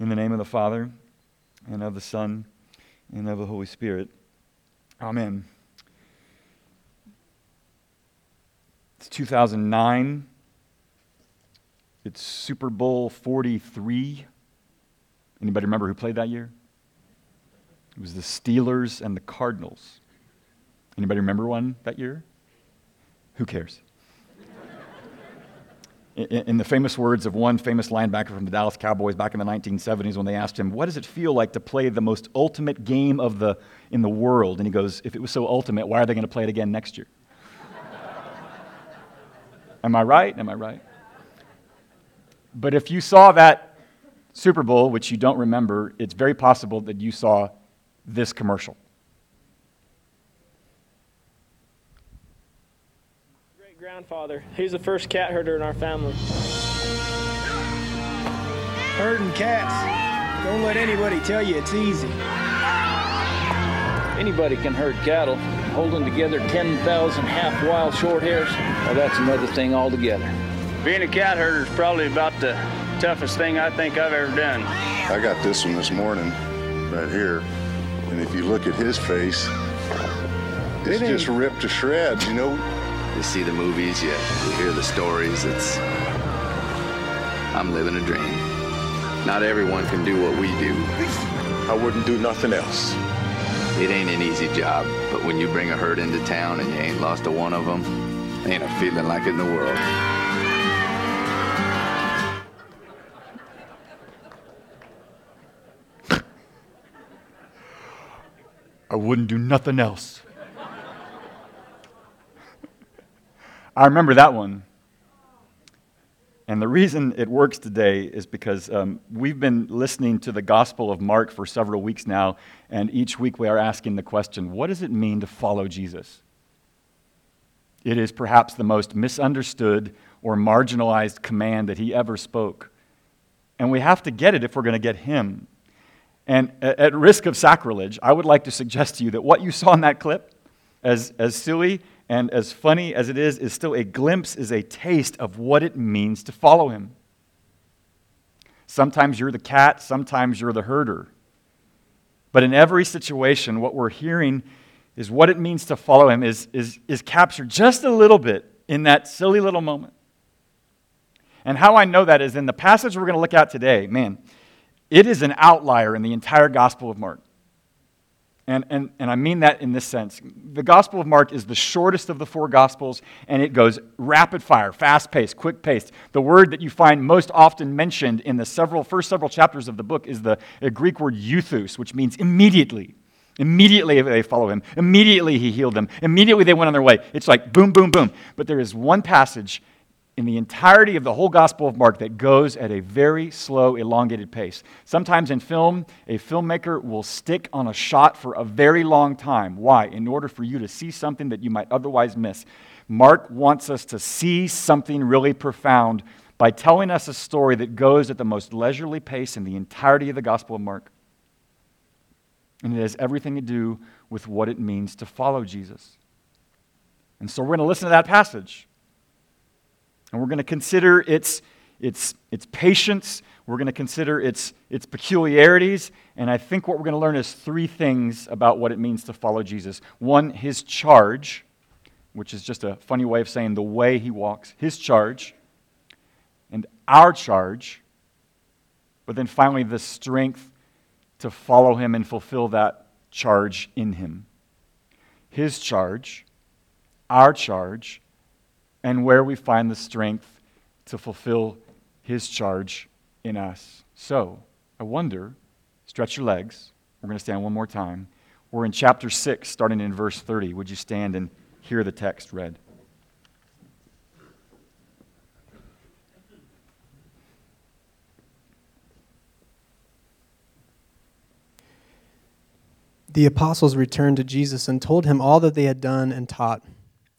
In the name of the Father, and of the Son, and of the Holy Spirit. Amen. It's 2009. It's Super Bowl 43. Anybody remember who played that year? It was the Steelers and the Cardinals. Anybody remember one that year? Who cares? In, the famous words of one famous linebacker from the Dallas Cowboys back in the 1970s when they asked him, What does it feel like to play the most ultimate game of the, in the world? And he goes, If it was so ultimate, why are they going to play it again next year? Am I right? Am I right? But if you saw that Super Bowl, which you don't remember, it's very possible that you saw this commercial. Great grandfather. He's the first cat herder in our family. Herding cats. Don't let anybody tell you it's easy. Anybody can herd cattle. Holding together 10,000 half wild short hairs, well, that's another thing altogether. Being a cat herder is probably about the toughest thing I think I've ever done. I got this one this morning, right here. And if you look at his face, it's It just ripped to shreds, you know? You see the movies, you, you hear the stories. It's. I'm living a dream. Not everyone can do what we do. I wouldn't do nothing else. It ain't an easy job, but when you bring a herd into town and you ain't lost a one of them, ain't a feeling like it in the world. I wouldn't do nothing else. I remember that one. And the reason it works today is because um, we've been listening to the Gospel of Mark for several weeks now, and each week we are asking the question what does it mean to follow Jesus? It is perhaps the most misunderstood or marginalized command that he ever spoke. And we have to get it if we're going to get him. And at risk of sacrilege, I would like to suggest to you that what you saw in that clip, as, as silly and as funny as it is, is still a glimpse, is a taste of what it means to follow him. Sometimes you're the cat, sometimes you're the herder. But in every situation, what we're hearing is what it means to follow him is, is, is captured just a little bit in that silly little moment. And how I know that is in the passage we're going to look at today, man, it is an outlier in the entire Gospel of Mark. And, and, and I mean that in this sense. The Gospel of Mark is the shortest of the four Gospels, and it goes rapid fire, fast paced, quick paced. The word that you find most often mentioned in the several, first several chapters of the book is the uh, Greek word euthus, which means immediately. Immediately they follow him. Immediately he healed them. Immediately they went on their way. It's like boom, boom, boom. But there is one passage in the entirety of the whole Gospel of Mark that goes at a very slow, elongated pace. Sometimes in film, a filmmaker will stick on a shot for a very long time. Why? In order for you to see something that you might otherwise miss. Mark wants us to see something really profound by telling us a story that goes at the most leisurely pace in the entirety of the Gospel of Mark. And it has everything to do with what it means to follow Jesus. And so we're going to listen to that passage. And we're going to consider its, its, its patience. We're going to consider its, its peculiarities. And I think what we're going to learn is three things about what it means to follow Jesus. One, his charge, which is just a funny way of saying the way he walks, his charge, and our charge. But then finally, the strength to follow him and fulfill that charge in him. His charge, our charge, and where we find the strength to fulfill his charge in us. So, I wonder, stretch your legs. We're going to stand one more time. We're in chapter 6, starting in verse 30. Would you stand and hear the text read? The apostles returned to Jesus and told him all that they had done and taught.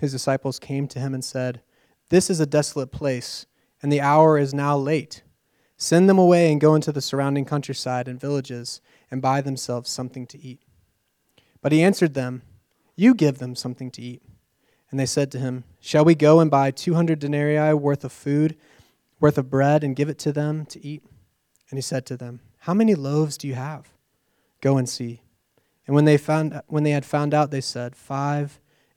his disciples came to him and said, This is a desolate place, and the hour is now late. Send them away and go into the surrounding countryside and villages and buy themselves something to eat. But he answered them, You give them something to eat. And they said to him, Shall we go and buy 200 denarii worth of food, worth of bread, and give it to them to eat? And he said to them, How many loaves do you have? Go and see. And when they, found, when they had found out, they said, Five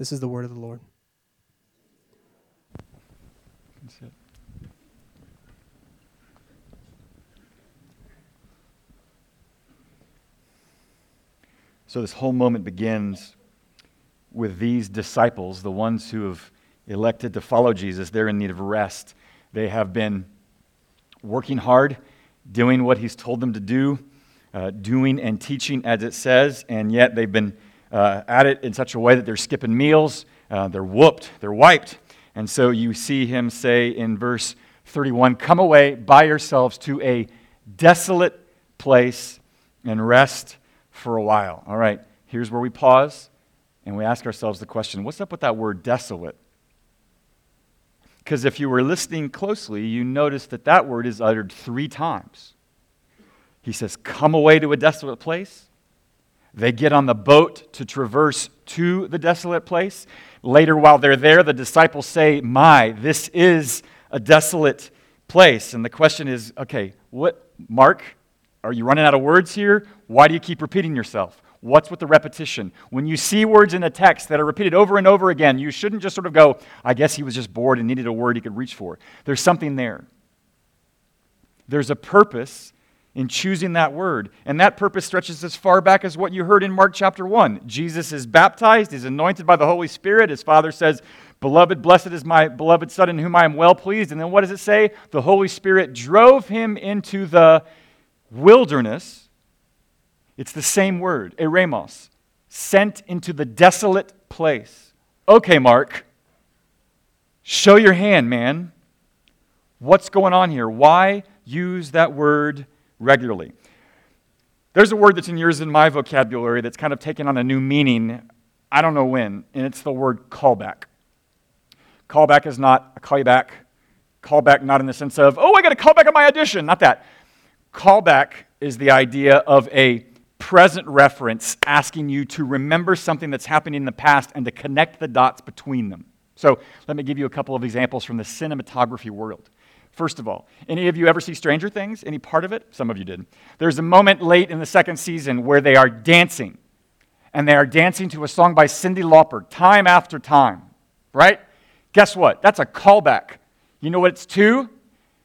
This is the word of the Lord. So this whole moment begins with these disciples, the ones who have elected to follow Jesus. They're in need of rest. They have been working hard doing what he's told them to do, uh, doing and teaching as it says, and yet they've been uh, at it in such a way that they're skipping meals, uh, they're whooped, they're wiped. And so you see him say in verse 31 Come away by yourselves to a desolate place and rest for a while. All right, here's where we pause and we ask ourselves the question what's up with that word desolate? Because if you were listening closely, you notice that that word is uttered three times. He says, Come away to a desolate place. They get on the boat to traverse to the desolate place. Later, while they're there, the disciples say, My, this is a desolate place. And the question is, okay, what, Mark, are you running out of words here? Why do you keep repeating yourself? What's with the repetition? When you see words in a text that are repeated over and over again, you shouldn't just sort of go, I guess he was just bored and needed a word he could reach for. There's something there. There's a purpose in choosing that word. And that purpose stretches as far back as what you heard in Mark chapter 1. Jesus is baptized, he's anointed by the Holy Spirit. His father says, Beloved, blessed is my beloved Son in whom I am well pleased. And then what does it say? The Holy Spirit drove him into the wilderness it's the same word, eremos, sent into the desolate place. Okay, Mark, show your hand, man. What's going on here? Why use that word regularly? There's a word that's in yours in my vocabulary that's kind of taken on a new meaning. I don't know when, and it's the word callback. Callback is not a call you back. Callback not in the sense of, oh, I got a callback on my audition. Not that. Callback is the idea of a present reference asking you to remember something that's happened in the past and to connect the dots between them. So let me give you a couple of examples from the cinematography world. First of all, any of you ever see Stranger Things? Any part of it? Some of you did. There's a moment late in the second season where they are dancing, and they are dancing to a song by Cyndi Lauper time after time, right? Guess what? That's a callback. You know what it's to?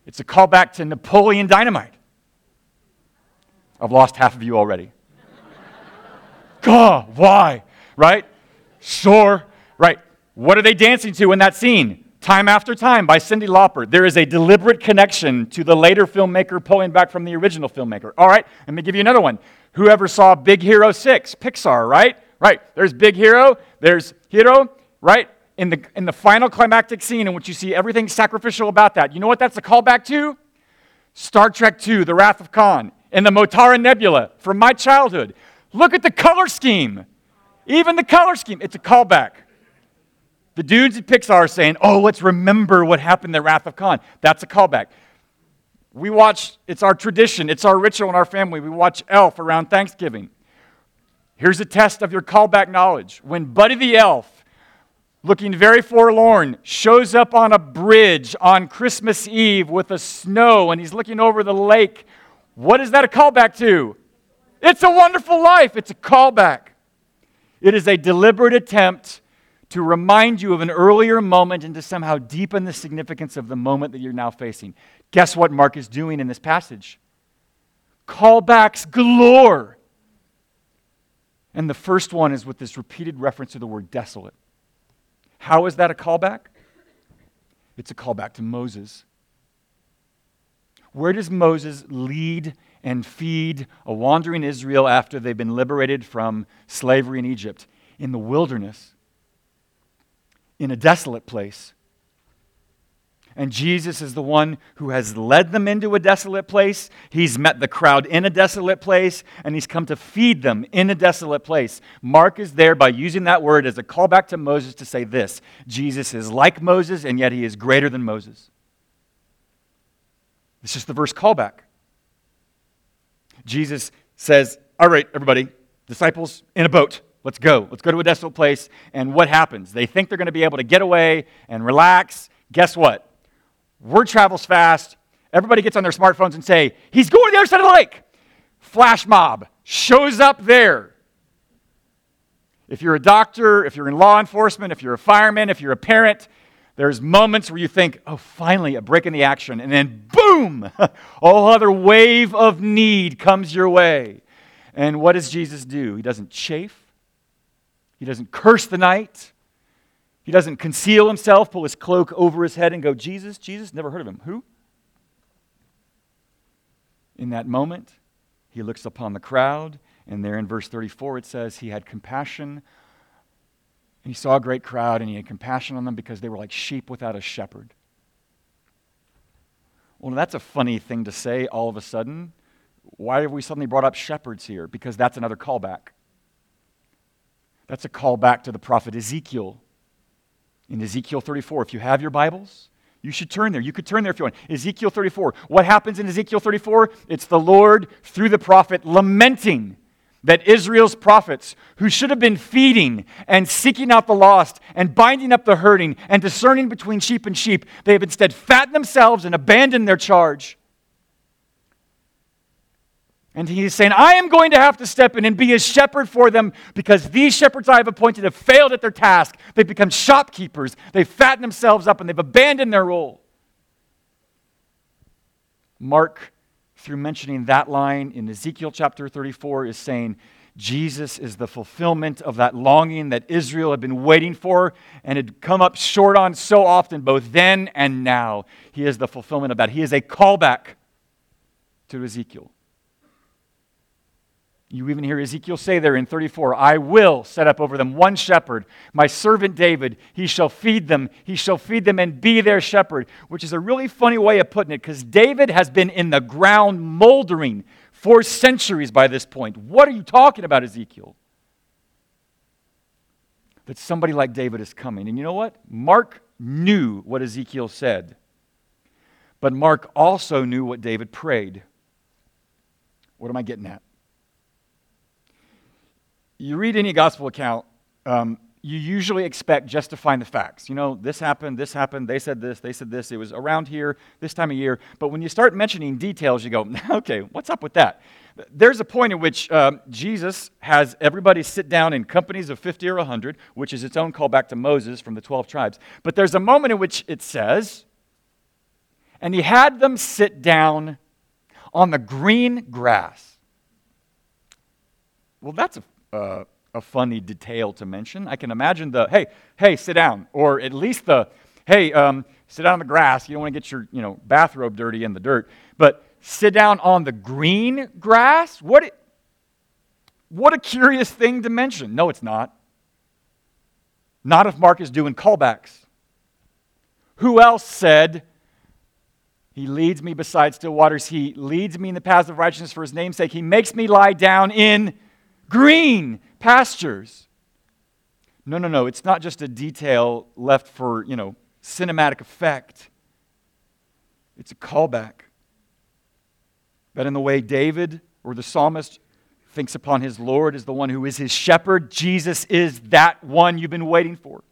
It's a callback to Napoleon Dynamite. I've lost half of you already. God, why? Right? Sure. Right. What are they dancing to in that scene? Time After Time by Cyndi Lauper. There is a deliberate connection to the later filmmaker pulling back from the original filmmaker. All right, let me give you another one. Whoever saw Big Hero 6, Pixar, right? Right. There's Big Hero, there's Hero, right? In the, in the final climactic scene in which you see everything sacrificial about that. You know what that's a callback to? Star Trek II, The Wrath of Khan, and the Mutara Nebula from my childhood. Look at the color scheme. Even the color scheme, it's a callback. The dudes at Pixar are saying, oh, let's remember what happened in the Wrath of Khan. That's a callback. We watch, it's our tradition, it's our ritual in our family. We watch Elf around Thanksgiving. Here's a test of your callback knowledge. When Buddy the Elf, looking very forlorn, shows up on a bridge on Christmas Eve with the snow and he's looking over the lake, what is that a callback to? It's a wonderful life. It's a callback. It is a deliberate attempt to remind you of an earlier moment and to somehow deepen the significance of the moment that you're now facing. Guess what Mark is doing in this passage? callbacks galore. And the first one is with this repeated reference to the word desolate. How is that a callback? It's a callback to Moses. Where does Moses lead and feed a wandering Israel after they've been liberated from slavery in Egypt? In the wilderness, in a desolate place. And Jesus is the one who has led them into a desolate place. He's met the crowd in a desolate place, and he's come to feed them in a desolate place. Mark is there by using that word as a callback to Moses to say this Jesus is like Moses, and yet he is greater than Moses. It's just the verse callback. Jesus says, All right, everybody, disciples in a boat. Let's go. Let's go to a desolate place. And what happens? They think they're going to be able to get away and relax. Guess what? Word travels fast. Everybody gets on their smartphones and say, He's going to the other side of the lake. Flash mob shows up there. If you're a doctor, if you're in law enforcement, if you're a fireman, if you're a parent, there's moments where you think, oh, finally, a break in the action. And then, boom, a whole other wave of need comes your way. And what does Jesus do? He doesn't chafe, he doesn't curse the night. He doesn't conceal himself, pull his cloak over his head, and go, Jesus, Jesus, never heard of him. Who? In that moment, he looks upon the crowd, and there in verse 34 it says, He had compassion. And he saw a great crowd, and he had compassion on them because they were like sheep without a shepherd. Well, that's a funny thing to say all of a sudden. Why have we suddenly brought up shepherds here? Because that's another callback. That's a callback to the prophet Ezekiel in Ezekiel 34. If you have your Bibles, you should turn there. You could turn there if you want. Ezekiel 34. What happens in Ezekiel 34? It's the Lord through the prophet lamenting that Israel's prophets, who should have been feeding and seeking out the lost and binding up the hurting and discerning between sheep and sheep, they have instead fattened themselves and abandoned their charge. And he's saying, I am going to have to step in and be a shepherd for them because these shepherds I have appointed have failed at their task. They've become shopkeepers. They've fattened themselves up and they've abandoned their role. Mark, through mentioning that line in Ezekiel chapter 34, is saying, Jesus is the fulfillment of that longing that Israel had been waiting for and had come up short on so often, both then and now. He is the fulfillment of that. He is a callback to Ezekiel. You even hear Ezekiel say there in 34, I will set up over them one shepherd, my servant David. He shall feed them. He shall feed them and be their shepherd, which is a really funny way of putting it because David has been in the ground moldering for centuries by this point. What are you talking about, Ezekiel? That somebody like David is coming. And you know what? Mark knew what Ezekiel said, but Mark also knew what David prayed. What am I getting at? You read any gospel account, um, you usually expect just to find the facts. You know, this happened, this happened, they said this, they said this, it was around here, this time of year. But when you start mentioning details, you go, okay, what's up with that? There's a point at which um, Jesus has everybody sit down in companies of 50 or 100, which is its own callback to Moses from the 12 tribes. But there's a moment in which it says, and he had them sit down on the green grass. Well, that's a uh, a funny detail to mention. I can imagine the, hey, hey, sit down, or at least the, hey, um, sit down on the grass. You don't want to get your you know, bathrobe dirty in the dirt. But sit down on the green grass? What, what a curious thing to mention. No, it's not. Not if Mark is doing callbacks. Who else said, He leads me beside still waters, He leads me in the paths of righteousness for His name's sake, He makes me lie down in green pastures. No, no, no. It's not just a detail left for, you know, cinematic effect. It's a callback. That in the way David or the psalmist thinks upon his Lord as the one who is his shepherd, Jesus is that one you've been waiting for.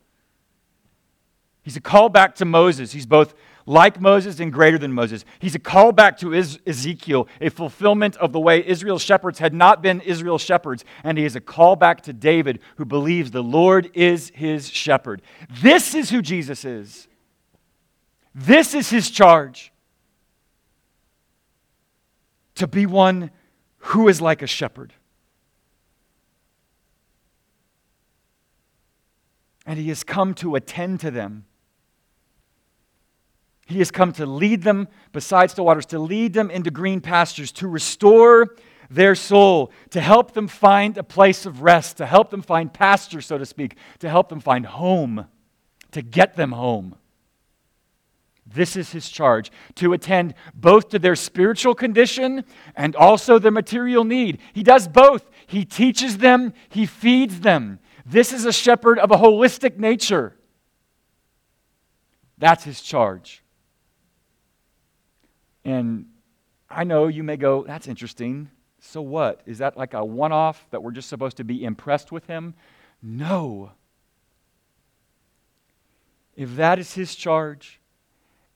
He's a callback to Moses. He's both like Moses and greater than Moses. He's a callback to Ezekiel, a fulfillment of the way Israel's shepherds had not been Israel's shepherds. And he is a callback to David, who believes the Lord is his shepherd. This is who Jesus is. This is his charge to be one who is like a shepherd. And he has come to attend to them. He has come to lead them beside still waters, to lead them into green pastures, to restore their soul, to help them find a place of rest, to help them find pasture, so to speak, to help them find home, to get them home. This is his charge to attend both to their spiritual condition and also their material need. He does both. He teaches them, he feeds them. This is a shepherd of a holistic nature. That's his charge. And I know you may go, that's interesting. So what? Is that like a one off that we're just supposed to be impressed with him? No. If that is his charge,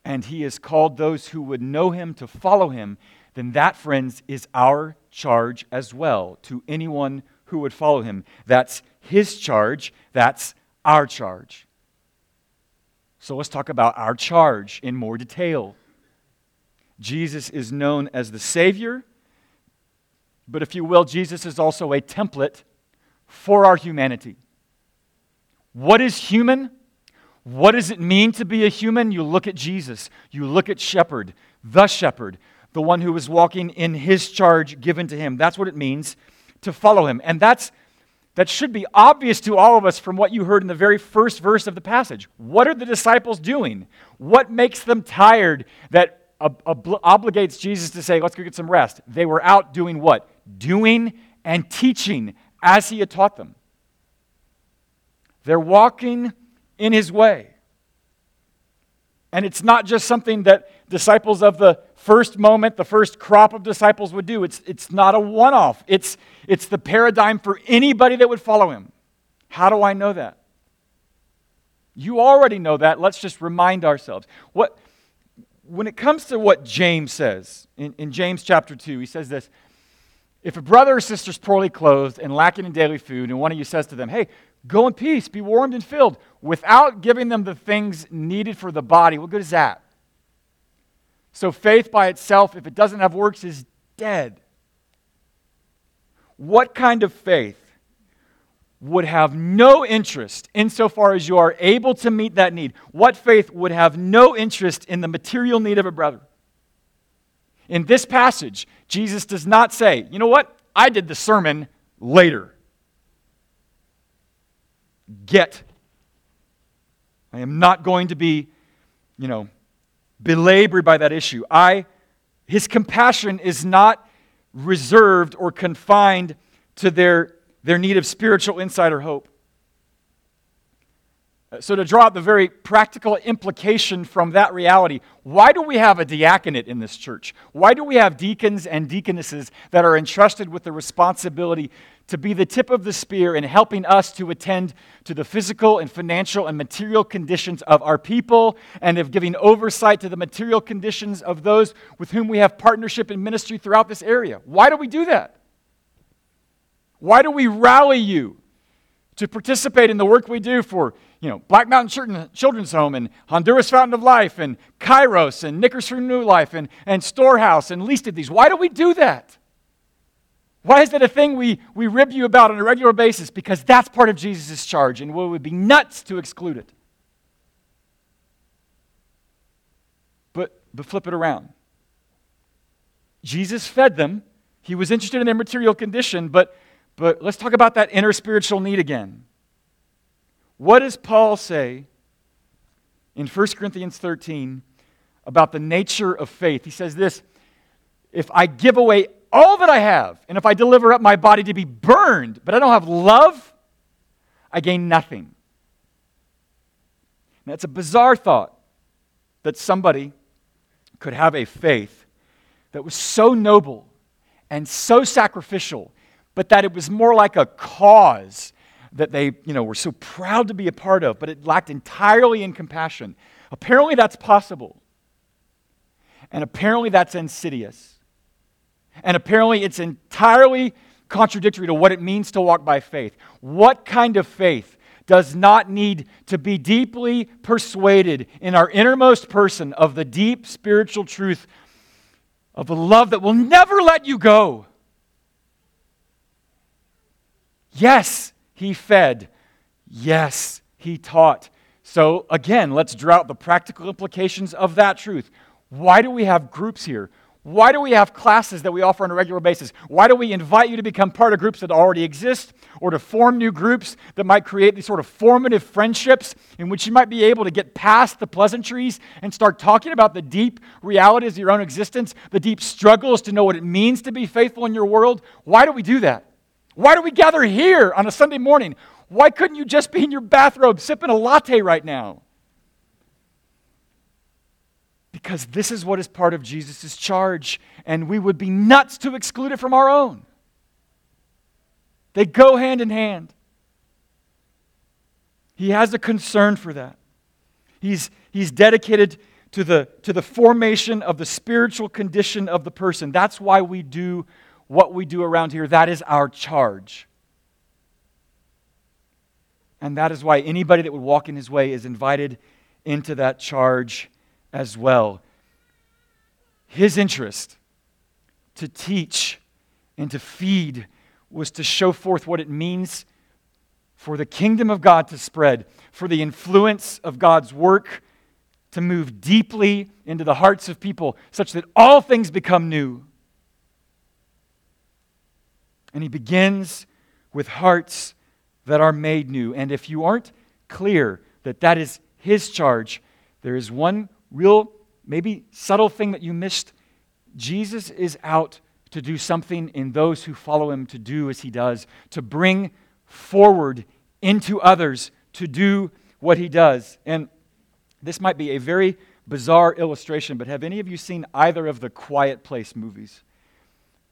and he has called those who would know him to follow him, then that, friends, is our charge as well to anyone who would follow him. That's his charge, that's our charge. So let's talk about our charge in more detail. Jesus is known as the Savior, but if you will, Jesus is also a template for our humanity. What is human? What does it mean to be a human? You look at Jesus, you look at Shepherd, the Shepherd, the one who was walking in his charge given to him. That's what it means to follow him. And that's that should be obvious to all of us from what you heard in the very first verse of the passage. What are the disciples doing? What makes them tired that ob- ob- obligates Jesus to say, let's go get some rest? They were out doing what? Doing and teaching as he had taught them. They're walking in his way. And it's not just something that disciples of the first moment, the first crop of disciples would do. It's, it's not a one off, it's, it's the paradigm for anybody that would follow him. How do I know that? You already know that. Let's just remind ourselves. What, when it comes to what James says in, in James chapter 2, he says this If a brother or sister is poorly clothed and lacking in daily food, and one of you says to them, Hey, go in peace, be warmed and filled, without giving them the things needed for the body, what good is that? So faith by itself, if it doesn't have works, is dead. What kind of faith would have no interest insofar as you are able to meet that need? What faith would have no interest in the material need of a brother? In this passage, Jesus does not say, you know what? I did the sermon later. Get. I am not going to be, you know, belabored by that issue. I, his compassion is not reserved or confined to their, their need of spiritual insight or hope. Uh, so, to draw out the very practical implication from that reality, why do we have a diaconate in this church? Why do we have deacons and deaconesses that are entrusted with the responsibility to be the tip of the spear in helping us to attend to the physical and financial and material conditions of our people and of giving oversight to the material conditions of those with whom we have partnership and ministry throughout this area? Why do we do that? Why do we rally you to participate in the work we do for you know, Black Mountain Children's Home and Honduras Fountain of Life and Kairos and Knickers for New Life and, and Storehouse and least of these. Why do we do that? Why is that a thing we, we rib you about on a regular basis? Because that's part of Jesus' charge, and we would be nuts to exclude it. But, but flip it around. Jesus fed them. He was interested in their material condition, but, but let's talk about that inner spiritual need again. What does Paul say in 1 Corinthians 13 about the nature of faith? He says this If I give away all that I have, and if I deliver up my body to be burned, but I don't have love, I gain nothing. Now, it's a bizarre thought that somebody could have a faith that was so noble and so sacrificial, but that it was more like a cause that they you know, were so proud to be a part of, but it lacked entirely in compassion. Apparently, that's possible. And apparently, that's insidious. And apparently, it's entirely contradictory to what it means to walk by faith. What kind of faith does not need to be deeply persuaded in our innermost person of the deep spiritual truth of a love that will never let you go? Yes, he fed. Yes, he taught. So, again, let's draw out the practical implications of that truth. Why do we have groups here? Why do we have classes that we offer on a regular basis? Why do we invite you to become part of groups that already exist or to form new groups that might create these sort of formative friendships in which you might be able to get past the pleasantries and start talking about the deep realities of your own existence, the deep struggles to know what it means to be faithful in your world? Why do we do that? Why do we gather here on a Sunday morning? Why couldn't you just be in your bathrobe sipping a latte right now? Because this is what is part of Jesus' charge, and we would be nuts to exclude it from our own. They go hand in hand. He has a concern for that. He's, he's dedicated to the, to the formation of the spiritual condition of the person. That's why we do what we do around here. That is our charge. And that is why anybody that would walk in his way is invited into that charge as well. His interest to teach and to feed was to show forth what it means for the kingdom of God to spread, for the influence of God's work to move deeply into the hearts of people, such that all things become new. And he begins with hearts that are made new. And if you aren't clear that that is his charge, there is one real, maybe subtle thing that you missed. Jesus is out to do something in those who follow him to do as he does, to bring forward into others to do what he does. And this might be a very bizarre illustration, but have any of you seen either of the Quiet Place movies?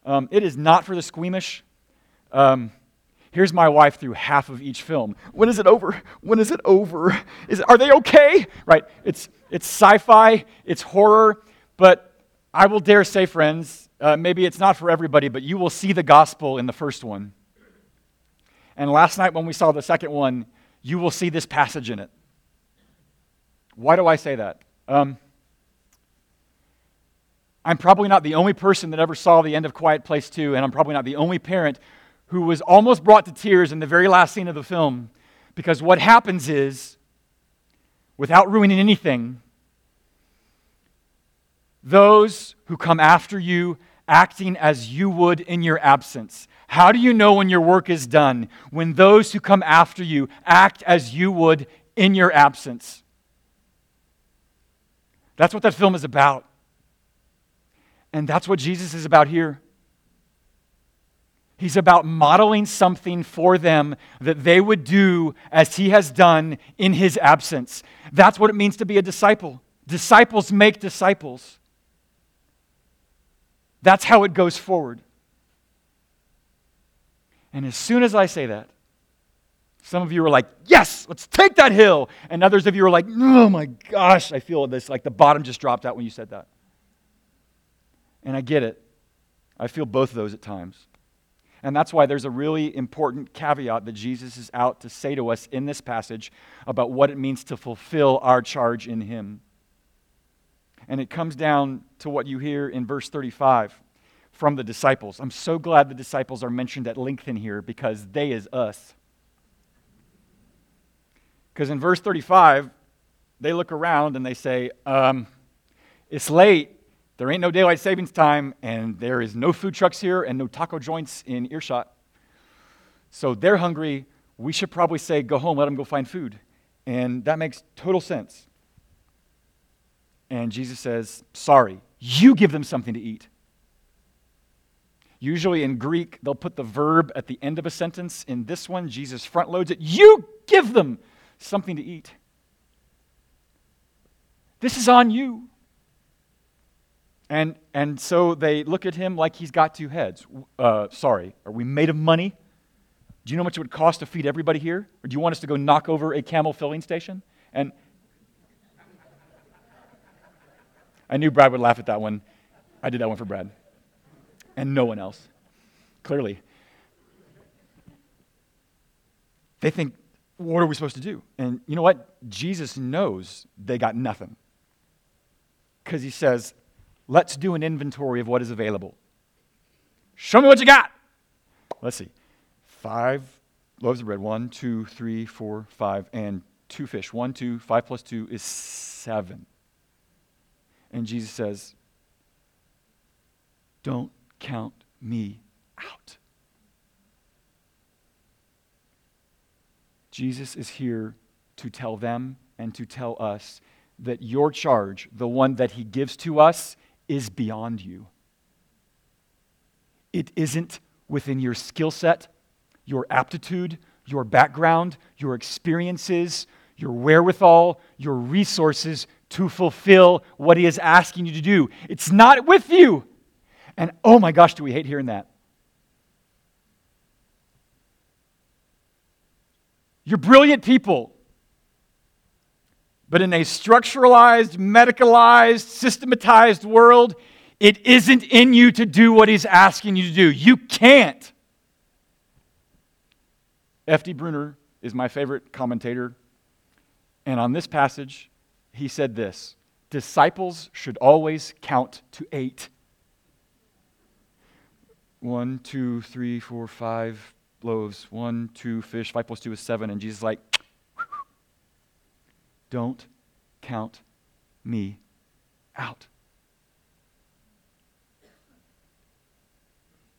Um, it is not for the squeamish. Um, here's my wife through half of each film. When is it over? When is it over? Is are they okay? Right. It's, it's sci fi, it's horror, but I will dare say, friends, uh, maybe it's not for everybody, but you will see the gospel in the first one. And last night when we saw the second one, you will see this passage in it. Why do I say that? Um, I'm probably not the only person that ever saw the end of Quiet Place 2, and I'm probably not the only parent who was almost brought to tears in the very last scene of the film. Because what happens is, without ruining anything, those who come after you acting as you would in your absence. How do you know when your work is done? When those who come after you act as you would in your absence. That's what that film is about. And that's what Jesus is about here. He's about modeling something for them that they would do as he has done in his absence. That's what it means to be a disciple. Disciples make disciples. That's how it goes forward. And as soon as I say that, some of you are like, yes, let's take that hill. And others of you are like, oh my gosh, I feel this, like the bottom just dropped out when you said that. And I get it. I feel both of those at times. And that's why there's a really important caveat that Jesus is out to say to us in this passage about what it means to fulfill our charge in Him. And it comes down to what you hear in verse 35 from the disciples. I'm so glad the disciples are mentioned at length in here because they is us. Because in verse 35, they look around and they say, um, It's late. There ain't no daylight savings time, and there is no food trucks here and no taco joints in earshot. So they're hungry. We should probably say, Go home, let them go find food. And that makes total sense. And Jesus says, Sorry, you give them something to eat. Usually in Greek, they'll put the verb at the end of a sentence. In this one, Jesus front loads it. You give them something to eat. This is on you. And, and so they look at him like he's got two heads. Uh, sorry, are we made of money? Do you know how much it would cost to feed everybody here? Or do you want us to go knock over a camel filling station? And I knew Brad would laugh at that one. I did that one for Brad. And no one else, clearly. They think, what are we supposed to do? And you know what? Jesus knows they got nothing. Because he says, let's do an inventory of what is available. Show me what you got. Let's see. Five loaves of bread. One, two, three, four, five, and two fish. One, two, five plus two is seven. And Jesus says, Don't count me out. Jesus is here to tell them and to tell us that your charge, the one that he gives to us, is beyond you. It isn't within your skill set, your aptitude, your background, your experiences, your wherewithal, your resources to fulfill what he is asking you to do. It's not with you. And oh my gosh, do we hate hearing that? You're brilliant people. But in a structuralized, medicalized, systematized world, it isn't in you to do what he's asking you to do. You can't. F.D. Bruner is my favorite commentator. And on this passage, he said this Disciples should always count to eight. One, two, three, four, five loaves. One, two fish. Five plus two is seven. And Jesus is like, don't count me out.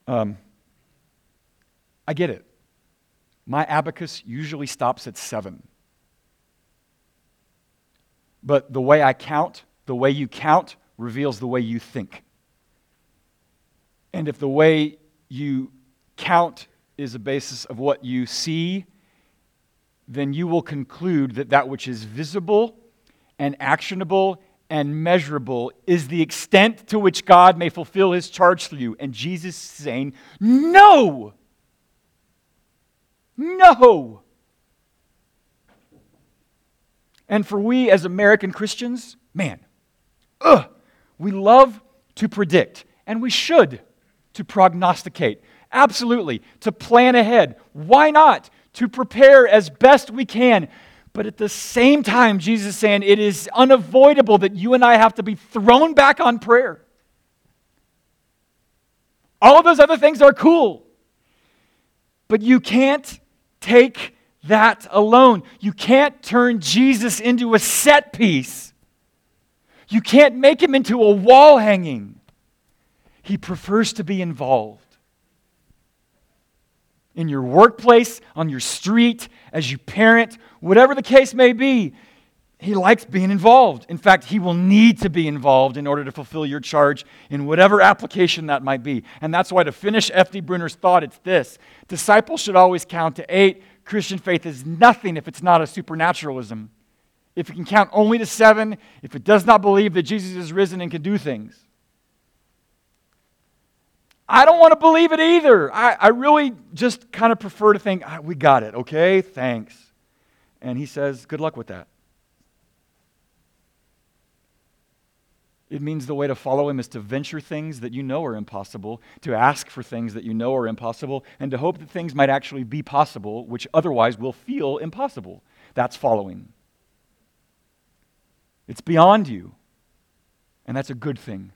Um, I get it. My abacus usually stops at seven. But the way I count, the way you count, reveals the way you think. And if the way you count is a basis of what you see, then you will conclude that that which is visible and actionable and measurable is the extent to which God may fulfill his charge through you. And Jesus is saying, No! No! And for we as American Christians, man, ugh, we love to predict, and we should to prognosticate. Absolutely. To plan ahead. Why not? To prepare as best we can. But at the same time, Jesus is saying it is unavoidable that you and I have to be thrown back on prayer. All of those other things are cool. But you can't take that alone. You can't turn Jesus into a set piece. You can't make him into a wall hanging. He prefers to be involved. In your workplace, on your street, as you parent, whatever the case may be, he likes being involved. In fact, he will need to be involved in order to fulfill your charge in whatever application that might be. And that's why, to finish F.D. Bruner's thought, it's this disciples should always count to eight Christian faith is nothing if it's not a supernaturalism. If it can count only to seven, if it does not believe that Jesus is risen and can do things. I don't want to believe it either. I, I really just kind of prefer to think, ah, we got it, okay? Thanks. And he says, good luck with that. It means the way to follow him is to venture things that you know are impossible, to ask for things that you know are impossible, and to hope that things might actually be possible, which otherwise will feel impossible. That's following. It's beyond you. And that's a good thing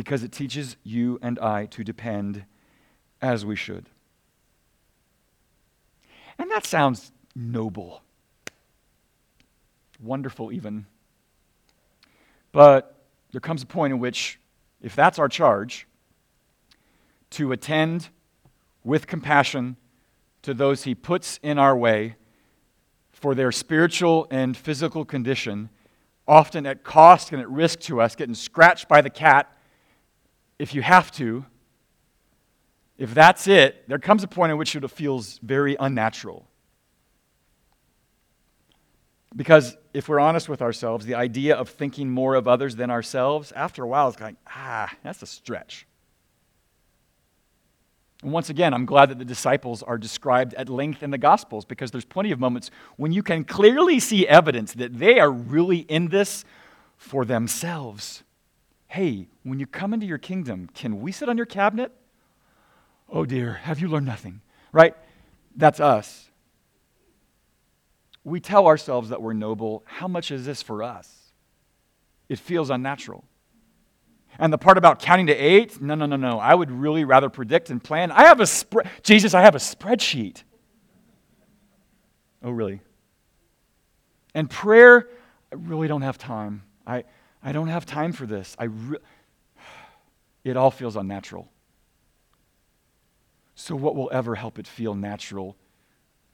because it teaches you and I to depend as we should. And that sounds noble, wonderful, even. But there comes a point in which, if that's our charge, to attend with compassion to those he puts in our way for their spiritual and physical condition, often at cost and at risk to us, getting scratched by the cat if you have to, if that's it, there comes a point in which it feels very unnatural. Because if we're honest with ourselves, the idea of thinking more of others than ourselves, after a while, is like, ah, that's a stretch. And once again, I'm glad that the disciples are described at length in the Gospels because there's plenty of moments when you can clearly see evidence that they are really in this for themselves. Hey, when you come into your kingdom, can we sit on your cabinet? Oh dear, have you learned nothing? Right? That's us we tell ourselves that we're noble. How much is this for us? It feels unnatural. And the part about counting to eight, no, no, no, no. I would really rather predict and plan. I have a spread, Jesus, I have a spreadsheet. Oh, really? And prayer, I really don't have time. I, I don't have time for this. I re- it all feels unnatural. So, what will ever help it feel natural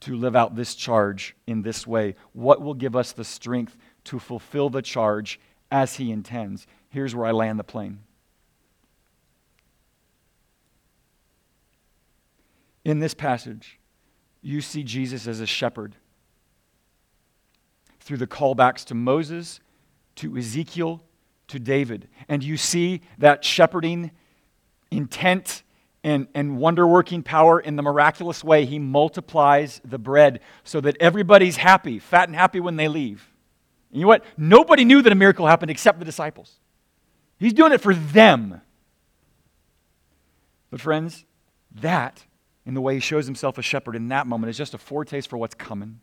to live out this charge in this way? What will give us the strength to fulfill the charge as He intends? Here's where I land the plane. In this passage, you see Jesus as a shepherd through the callbacks to Moses, to Ezekiel, to David. And you see that shepherding intent and, and wonder working power in the miraculous way. He multiplies the bread so that everybody's happy, fat and happy when they leave. And you know what? Nobody knew that a miracle happened except the disciples. He's doing it for them. But, friends, that, in the way he shows himself a shepherd in that moment, is just a foretaste for what's coming.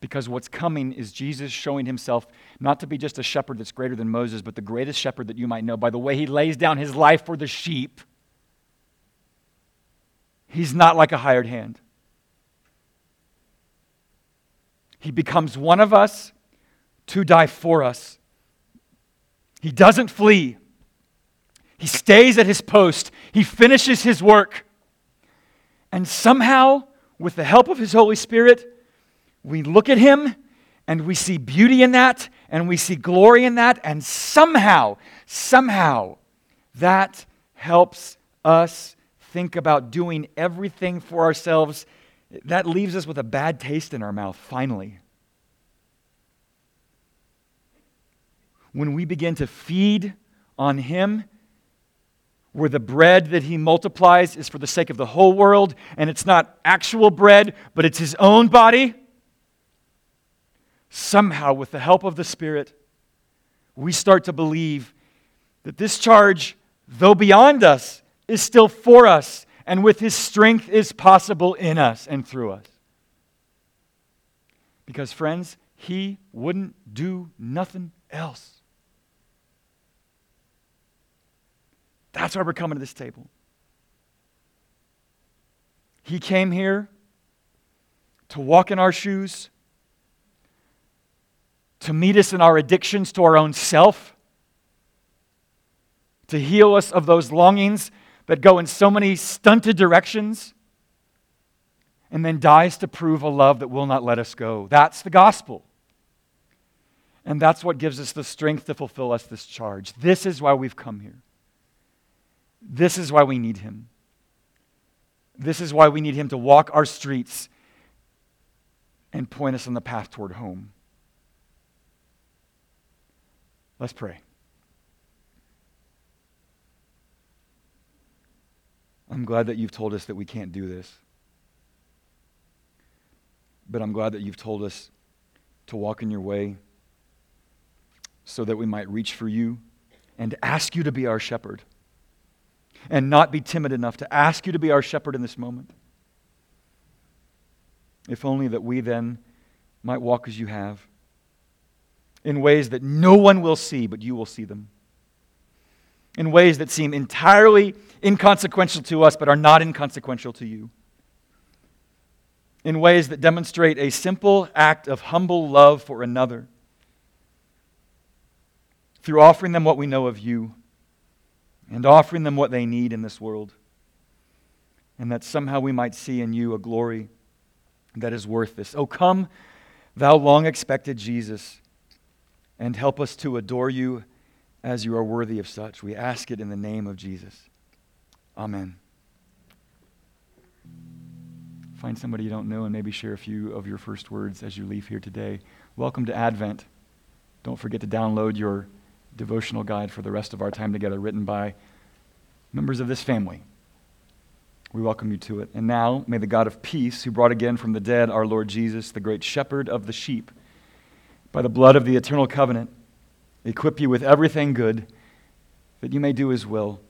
Because what's coming is Jesus showing himself not to be just a shepherd that's greater than Moses, but the greatest shepherd that you might know by the way he lays down his life for the sheep. He's not like a hired hand. He becomes one of us to die for us. He doesn't flee. He stays at his post. He finishes his work. And somehow, with the help of his Holy Spirit, we look at him and we see beauty in that and we see glory in that, and somehow, somehow, that helps us think about doing everything for ourselves. That leaves us with a bad taste in our mouth, finally. When we begin to feed on Him, where the bread that He multiplies is for the sake of the whole world, and it's not actual bread, but it's His own body somehow, with the help of the Spirit, we start to believe that this charge, though beyond us, is still for us, and with His strength is possible in us and through us. Because, friends, He wouldn't do nothing else. That's why we're coming to this table. He came here to walk in our shoes to meet us in our addictions to our own self, to heal us of those longings that go in so many stunted directions, and then dies to prove a love that will not let us go. That's the gospel. And that's what gives us the strength to fulfill us this charge. This is why we've come here. This is why we need Him. This is why we need Him to walk our streets and point us on the path toward home. Let's pray. I'm glad that you've told us that we can't do this. But I'm glad that you've told us to walk in your way so that we might reach for you and ask you to be our shepherd. And not be timid enough to ask you to be our shepherd in this moment. If only that we then might walk as you have in ways that no one will see, but you will see them. In ways that seem entirely inconsequential to us, but are not inconsequential to you. In ways that demonstrate a simple act of humble love for another. Through offering them what we know of you and offering them what they need in this world. And that somehow we might see in you a glory that is worth this. Oh, come, thou long expected Jesus and help us to adore you as you are worthy of such. We ask it in the name of Jesus. Amen. Find somebody you don't know and maybe share a few of your first words as you leave here today. Welcome to Advent. Don't forget to download your devotional guide for the rest of our time together, written by members of this family. We welcome you to it. And now, may the God of peace, who brought again from the dead our Lord Jesus, the great shepherd of the sheep, by the blood of the eternal covenant, equip you with everything good that you may do his will,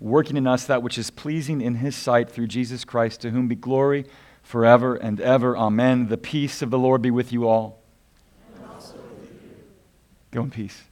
working in us that which is pleasing in his sight through Jesus Christ, to whom be glory forever and ever. Amen. The peace of the Lord be with you all. Go in peace.